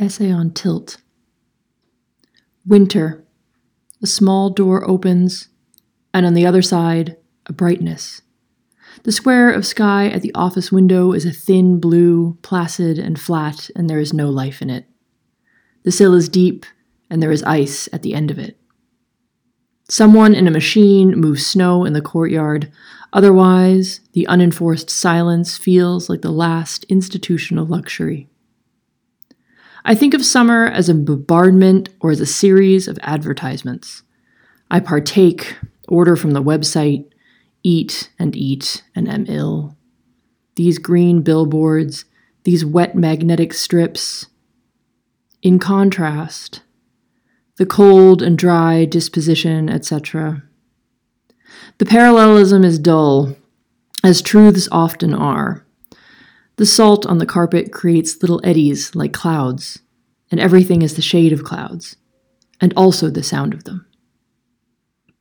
Essay on tilt. Winter. A small door opens, and on the other side, a brightness. The square of sky at the office window is a thin blue, placid and flat, and there is no life in it. The sill is deep, and there is ice at the end of it. Someone in a machine moves snow in the courtyard. Otherwise, the unenforced silence feels like the last institutional luxury. I think of summer as a bombardment or as a series of advertisements. I partake, order from the website, eat and eat and am ill. These green billboards, these wet magnetic strips. In contrast, the cold and dry disposition, etc. The parallelism is dull, as truths often are. The salt on the carpet creates little eddies like clouds, and everything is the shade of clouds, and also the sound of them.